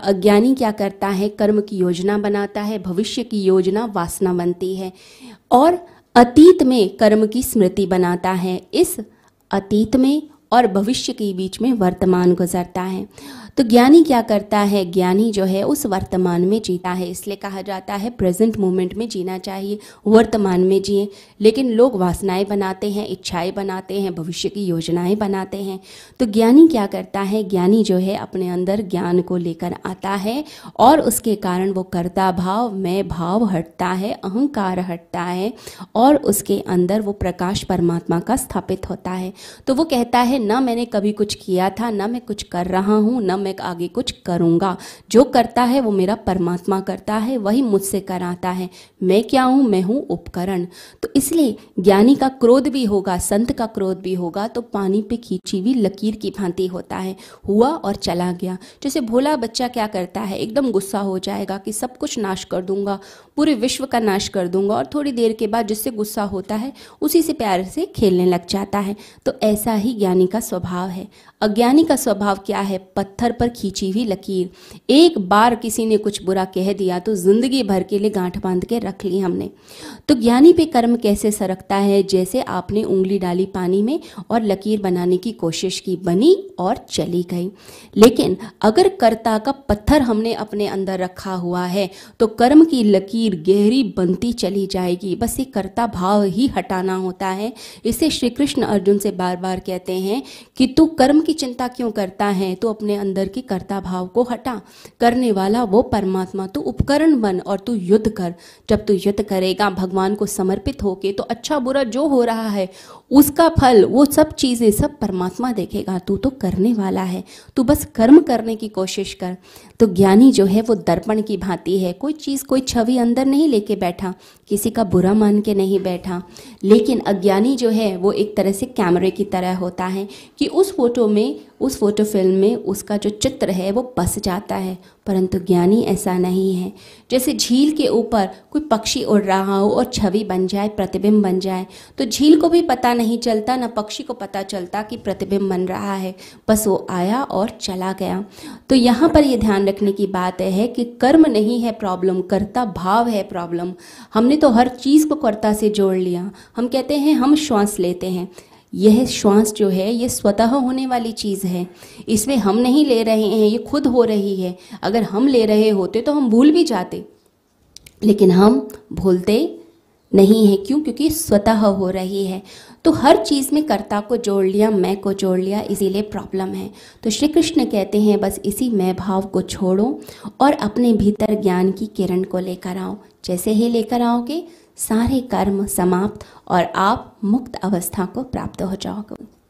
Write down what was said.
अज्ञानी क्या करता है? कर्म की योजना बनाता है, भविष्य की योजना वासना बनती है और अतीत में कर्म की स्मृति बनाता है। इस अतीत में और भविष्य के बीच में वर्तमान गुजरता है। तो ज्ञानी क्या करता है? ज्ञानी जो है, उस वर्तमान में जीता है। इसलिए कहा जाता है प्रेजेंट मोमेंट में जीना चाहिए, वर्तमान में जिए। लेकिन लोग वासनाएँ बनाते हैं, इच्छाएँ बनाते हैं, भविष्य की योजनाएँ बनाते हैं। तो ज्ञानी क्या करता है? ज्ञानी जो है, अपने अंदर ज्ञान को लेकर आता है और उसके कारण वो कर्ता भाव, मैं भाव हटता है, अहंकार हटता है और उसके अंदर वो प्रकाश परमात्मा का स्थापित होता है। तो वो कहता है न मैंने कभी कुछ किया था, न मैं कुछ कर रहा हूँ, न मैं आगे कुछ करूँगा। जो करता है, वो मेरा परमात्मा करता है, वही मुझसे कराता है। मैं क्या हूँ? मैं हूँ उपकरण। तो इसलिए ज्ञानी का क्रोध भी होगा, संत का क्रोध भी होगा तो पानी पे खींची हुई लकीर की भांति होता है। हुआ और चला गया। जैसे भोला बच्चा क्या करता है? एकदम गुस्सा हो जाएगा कि सब कुछ नाश कर दूँगा, पूरे विश्व का नाश कर दूँगा और थोड़ी देर के बाद जिससे गुस्सा होता है, उसी से प्यार से खेलने लग जाता है। तो ऐसा ही ज्ञानी का स्वभाव है। अज्ञानी का स्वभाव क्या है? पत्थर पर खींची हुई लकीर। एक बार किसी ने कुछ बुरा कह दिया तो ज़िंदगी भर के लिए गांठ बाँध के रख ली हमने। तो ज्ञानी पे कर्म कैसे सरकता है? जैसे आपने उंगली डाली पानी में और लकीर बनाने की कोशिश की, बनी और चली गई। लेकिन अगर कर्ता का पत्थर हमने अपने अंदर रखा हुआ है तो कर्म की लकीर गहरी बनती चली जाएगी। बस ये कर्ता भाव ही हटाना होता है। इसे श्री कृष्ण अर्जुन से बार बार कहते हैं कि तू कर्म की चिंता क्यों करता है? तू अपने अंदर की कर्ता भाव को हटा। करने वाला वो परमात्मा। तू उपकरण बन और तू युद्ध कर। जब तू युद्ध करेगा, भगवान को समर्पित होके तो अच्छा बुरा जो हो रहा है उसका फल, वो सब चीज़ें सब परमात्मा देखेगा, तू तो करने वाला है। तू बस कर्म करने की कोशिश कर। तो ज्ञानी जो है, वो दर्पण की भांति है। कोई चीज़, कोई छवि अंदर नहीं लेके बैठा, किसी का बुरा मान के नहीं बैठा। लेकिन अज्ञानी जो है, वो एक तरह से कैमरे की तरह होता है कि उस फ़ोटो में, उस फ़ोटो फ़िल्म में उसका जो चित्र है, वो बस जाता है। परंतु ज्ञानी ऐसा नहीं है। जैसे झील के ऊपर कोई पक्षी उड़ रहा हो और छवि बन जाए, प्रतिबिंब बन जाए तो झील को भी पता नहीं चलता, ना पक्षी को पता चलता कि प्रतिबिंब बन रहा है। बस वो आया और चला गया। तो यहाँ पर ये ध्यान रखने की बात है कि कर्म नहीं है प्रॉब्लम, कर्ता भाव है प्रॉब्लम। हमने तो हर चीज़ को कर्ता से जोड़ लिया। हम कहते हैं, हम श्वास लेते हैं। यह श्वास जो है ये स्वतः होने वाली चीज़ है। इसमें हम नहीं ले रहे हैं ये खुद हो रही है। अगर हम ले रहे होते तो हम भूल भी जाते। लेकिन हम भूलते नहीं है। क्यों? क्योंकि स्वतः हो रही है। तो हर चीज़ में कर्ता को जोड़ लिया, मैं को जोड़ लिया, इसीलिए प्रॉब्लम है। तो श्री कृष्ण कहते हैं, बस इसी मैं भाव को छोड़ो और अपने भीतर ज्ञान की किरण को लेकर आओ। जैसे ही लेकर आओगे सारे कर्म समाप्त और आप मुक्त अवस्था को प्राप्त हो जाओगे।